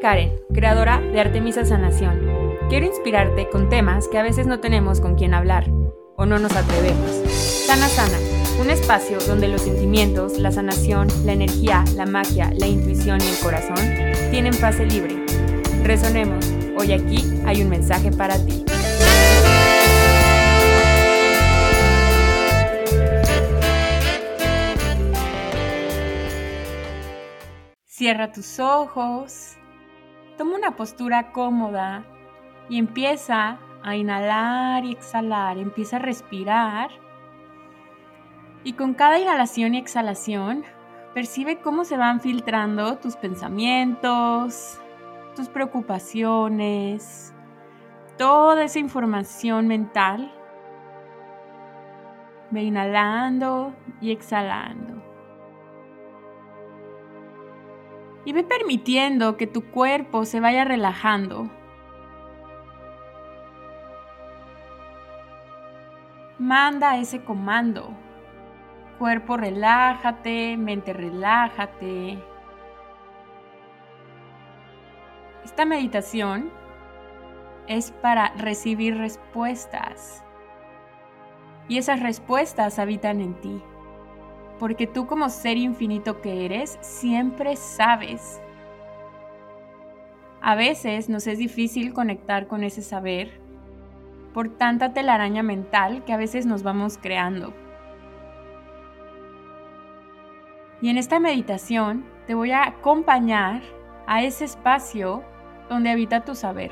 Karen, creadora de Artemisa Sanación. Quiero inspirarte con temas que a veces no tenemos con quien hablar o no nos atrevemos. Sana Sana, un espacio donde los sentimientos, la sanación, la energía, la magia, la intuición y el corazón tienen fase libre. Resonemos, hoy aquí hay un mensaje para ti. Cierra tus ojos, toma una postura cómoda y empieza a inhalar y exhalar, empieza a respirar. Y con cada inhalación y exhalación, percibe cómo se van filtrando tus pensamientos, tus preocupaciones, toda esa información mental. Ve inhalando y exhalando. Y ve permitiendo que tu cuerpo se vaya relajando. Manda ese comando. Cuerpo relájate, mente relájate. Esta meditación es para recibir respuestas. Y esas respuestas habitan en ti porque tú como ser infinito que eres, siempre sabes. A veces nos es difícil conectar con ese saber por tanta telaraña mental que a veces nos vamos creando. Y en esta meditación te voy a acompañar a ese espacio donde habita tu saber.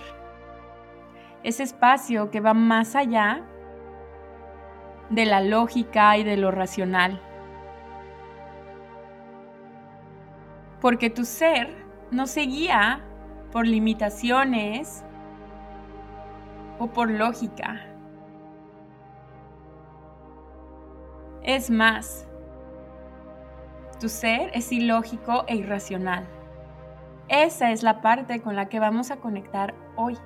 Ese espacio que va más allá de la lógica y de lo racional. Porque tu ser no se guía por limitaciones o por lógica. Es más, tu ser es ilógico e irracional. Esa es la parte con la que vamos a conectar hoy.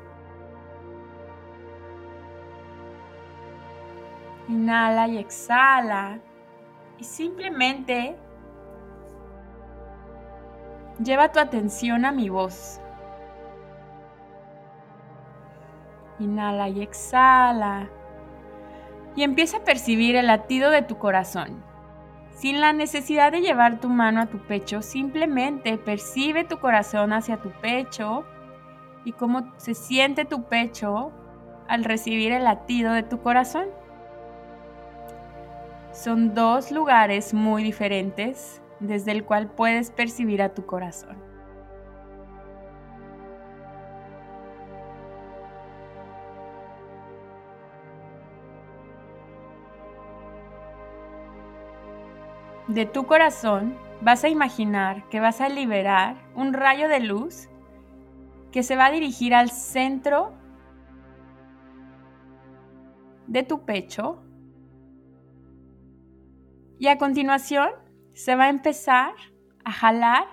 Inhala y exhala. Y simplemente Lleva tu atención a mi voz. Inhala y exhala. Y empieza a percibir el latido de tu corazón. Sin la necesidad de llevar tu mano a tu pecho, simplemente percibe tu corazón hacia tu pecho y cómo se siente tu pecho al recibir el latido de tu corazón. Son dos lugares muy diferentes desde el cual puedes percibir a tu corazón. De tu corazón vas a imaginar que vas a liberar un rayo de luz que se va a dirigir al centro de tu pecho y a continuación se va a empezar a jalar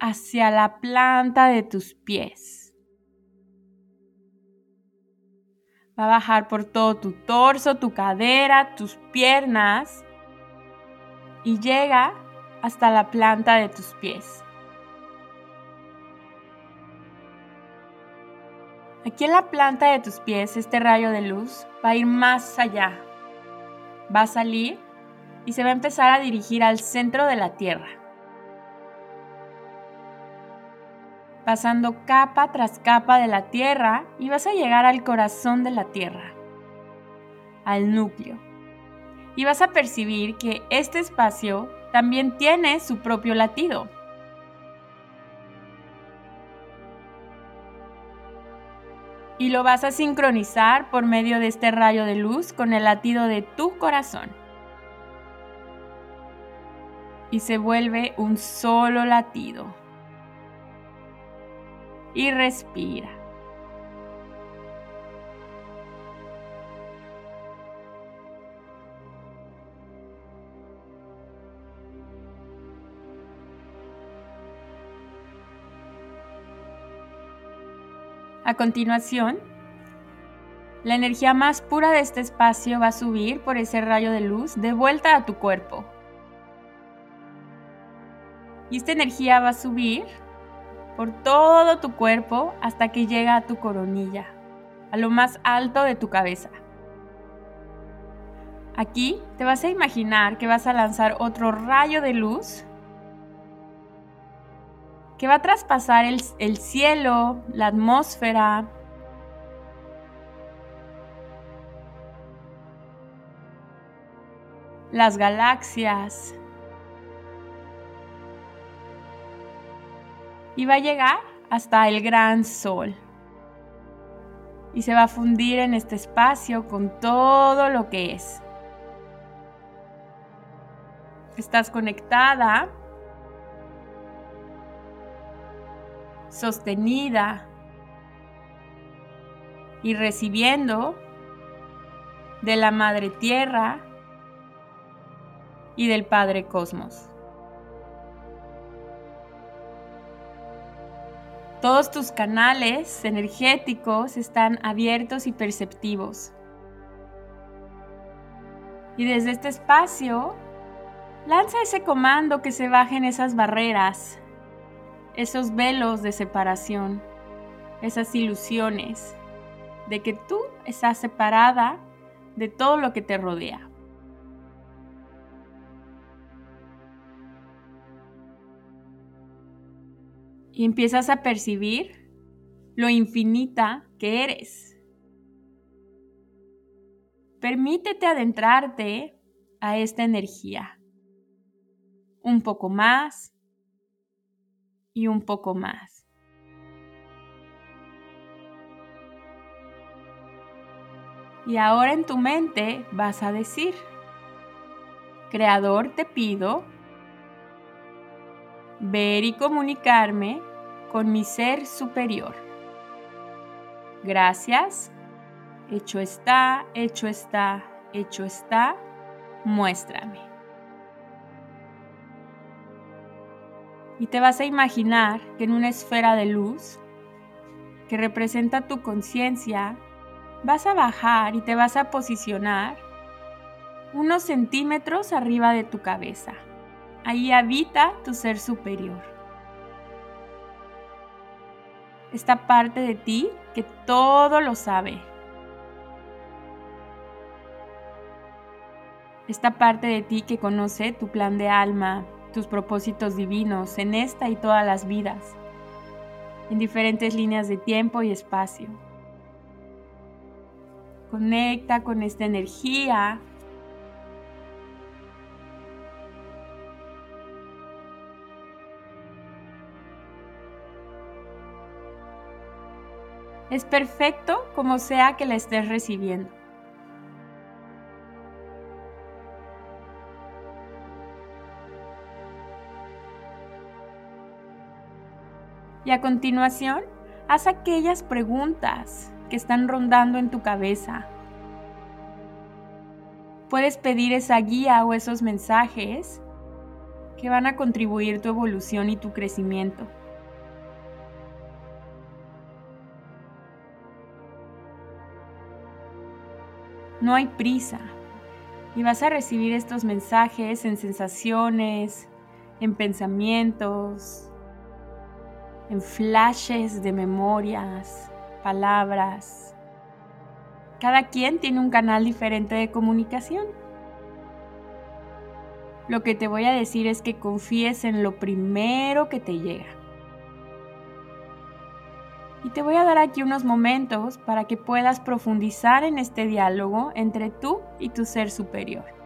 hacia la planta de tus pies. Va a bajar por todo tu torso, tu cadera, tus piernas y llega hasta la planta de tus pies. Aquí en la planta de tus pies este rayo de luz va a ir más allá. Va a salir y se va a empezar a dirigir al centro de la Tierra. Pasando capa tras capa de la Tierra y vas a llegar al corazón de la Tierra, al núcleo. Y vas a percibir que este espacio también tiene su propio latido. Y lo vas a sincronizar por medio de este rayo de luz con el latido de tu corazón y se vuelve un solo latido. Y respira. A continuación, la energía más pura de este espacio va a subir por ese rayo de luz de vuelta a tu cuerpo. Y esta energía va a subir por todo tu cuerpo hasta que llega a tu coronilla, a lo más alto de tu cabeza. Aquí te vas a imaginar que vas a lanzar otro rayo de luz que va a traspasar el, el cielo, la atmósfera, las galaxias. Y va a llegar hasta el gran sol. Y se va a fundir en este espacio con todo lo que es. Estás conectada, sostenida y recibiendo de la Madre Tierra y del Padre Cosmos. Todos tus canales energéticos están abiertos y perceptivos. Y desde este espacio, lanza ese comando que se bajen esas barreras, esos velos de separación, esas ilusiones de que tú estás separada de todo lo que te rodea. Y empiezas a percibir lo infinita que eres. Permítete adentrarte a esta energía. Un poco más y un poco más. Y ahora en tu mente vas a decir, Creador, te pido ver y comunicarme con mi ser superior. Gracias. Hecho está, hecho está, hecho está. Muéstrame. Y te vas a imaginar que en una esfera de luz que representa tu conciencia, vas a bajar y te vas a posicionar unos centímetros arriba de tu cabeza. Ahí habita tu ser superior. Esta parte de ti que todo lo sabe. Esta parte de ti que conoce tu plan de alma, tus propósitos divinos en esta y todas las vidas, en diferentes líneas de tiempo y espacio. Conecta con esta energía Es perfecto como sea que la estés recibiendo. Y a continuación, haz aquellas preguntas que están rondando en tu cabeza. Puedes pedir esa guía o esos mensajes que van a contribuir tu evolución y tu crecimiento. No hay prisa. Y vas a recibir estos mensajes en sensaciones, en pensamientos, en flashes de memorias, palabras. Cada quien tiene un canal diferente de comunicación. Lo que te voy a decir es que confíes en lo primero que te llega. Y te voy a dar aquí unos momentos para que puedas profundizar en este diálogo entre tú y tu ser superior.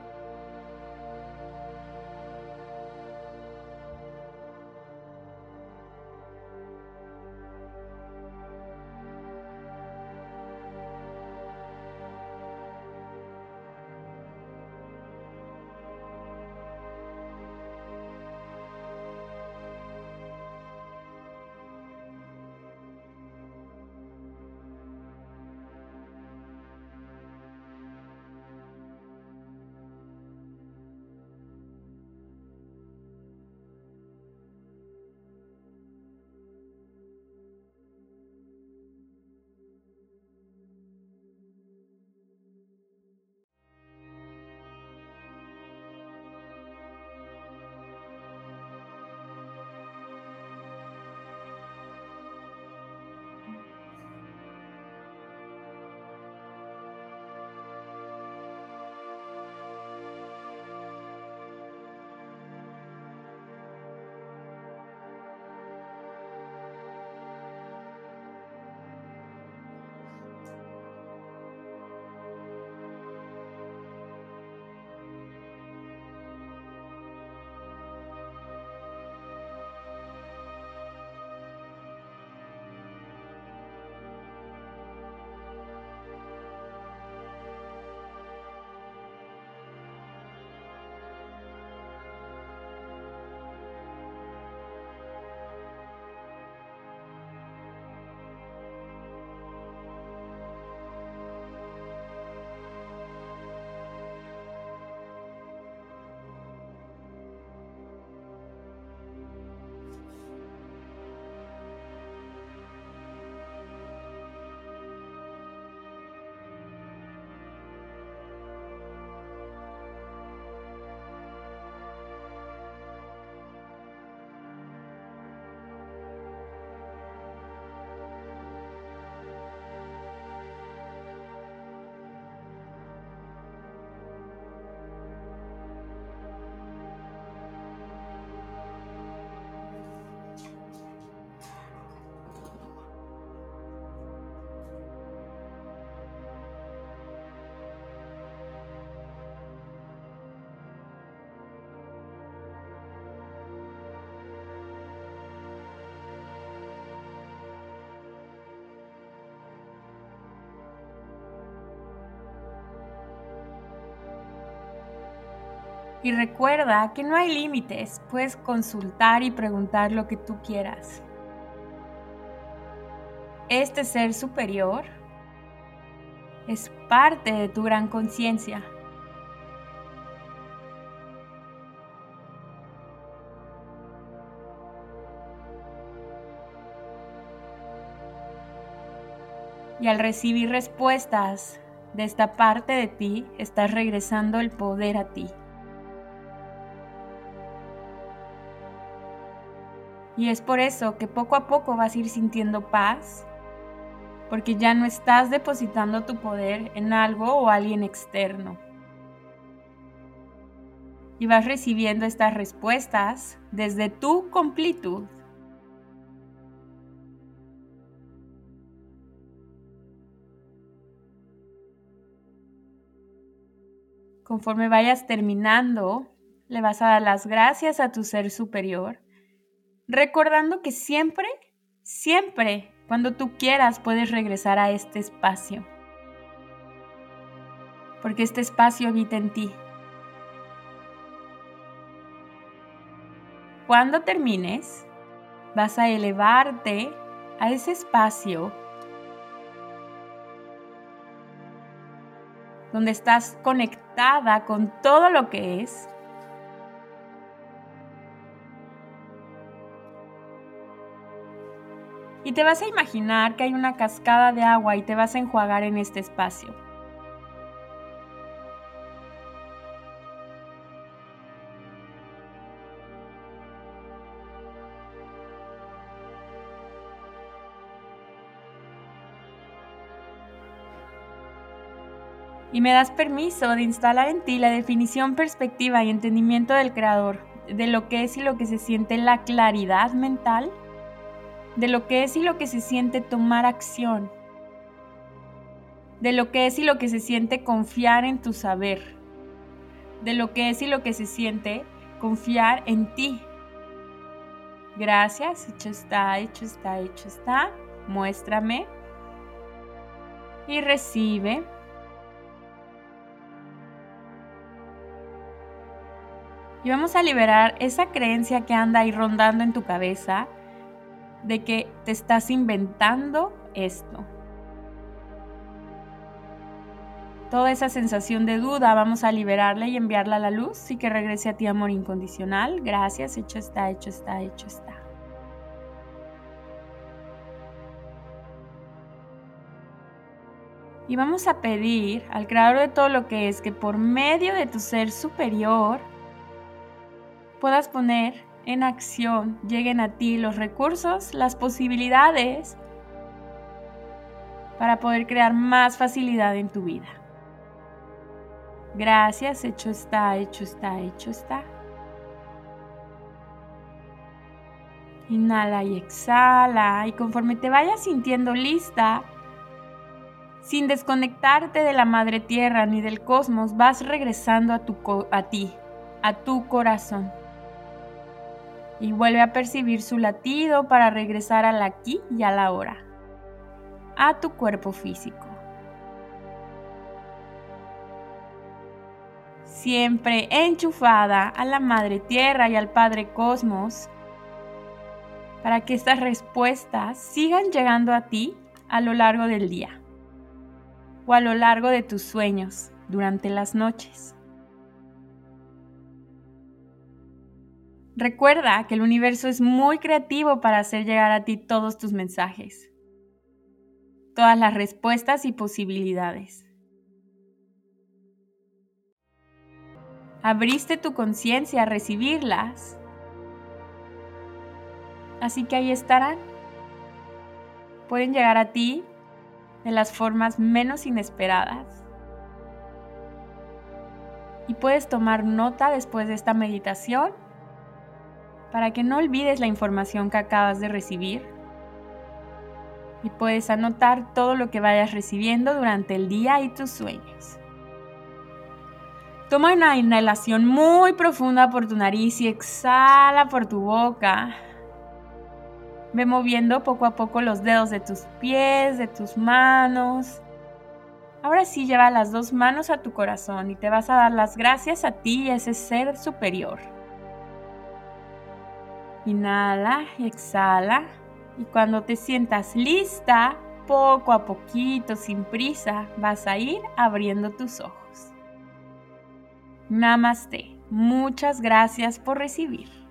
Y recuerda que no hay límites, puedes consultar y preguntar lo que tú quieras. Este ser superior es parte de tu gran conciencia. Y al recibir respuestas de esta parte de ti, estás regresando el poder a ti. Y es por eso que poco a poco vas a ir sintiendo paz, porque ya no estás depositando tu poder en algo o alguien externo. Y vas recibiendo estas respuestas desde tu completud. Conforme vayas terminando, le vas a dar las gracias a tu ser superior, recordando que siempre, siempre, cuando tú quieras, puedes regresar a este espacio. Porque este espacio habita en ti. Cuando termines, vas a elevarte a ese espacio donde estás conectada con todo lo que es. Y te vas a imaginar que hay una cascada de agua y te vas a enjuagar en este espacio. y me das permiso de instalar en ti la definición, perspectiva y entendimiento del Creador, de lo que es y lo que se siente la claridad mental, de lo que es y lo que se siente tomar acción, de lo que es y lo que se siente confiar en tu saber, de lo que es y lo que se siente confiar en ti. Gracias, hecho está, hecho está, hecho está. Muéstrame y recibe. Y vamos a liberar esa creencia que anda ahí rondando en tu cabeza de que te estás inventando esto. Toda esa sensación de duda vamos a liberarla y enviarla a la luz y que regrese a ti amor incondicional. Gracias, hecho está, hecho está, hecho está. Y vamos a pedir al creador de todo lo que es que por medio de tu ser superior, puedas poner en acción, lleguen a ti los recursos, las posibilidades para poder crear más facilidad en tu vida. Gracias, hecho está, hecho está, hecho está. Inhala y exhala y conforme te vayas sintiendo lista, sin desconectarte de la madre tierra ni del cosmos, vas regresando a, tu, a ti, a tu corazón y vuelve a percibir su latido para regresar al aquí y a la hora, a tu cuerpo físico. Siempre enchufada a la Madre Tierra y al Padre Cosmos, para que estas respuestas sigan llegando a ti a lo largo del día o a lo largo de tus sueños durante las noches. Recuerda que el universo es muy creativo para hacer llegar a ti todos tus mensajes, todas las respuestas y posibilidades. Abriste tu conciencia a recibirlas, así que ahí estarán. Pueden llegar a ti de las formas menos inesperadas. Y puedes tomar nota después de esta meditación para que no olvides la información que acabas de recibir y puedes anotar todo lo que vayas recibiendo durante el día y tus sueños. Toma una inhalación muy profunda por tu nariz y exhala por tu boca. Ve moviendo poco a poco los dedos de tus pies, de tus manos, Ahora sí lleva las dos manos a tu corazón y te vas a dar las gracias a ti y a ese ser superior. Inhala exhala. Y cuando te sientas lista, poco a poquito, sin prisa, vas a ir abriendo tus ojos. Namaste. Muchas gracias por recibir.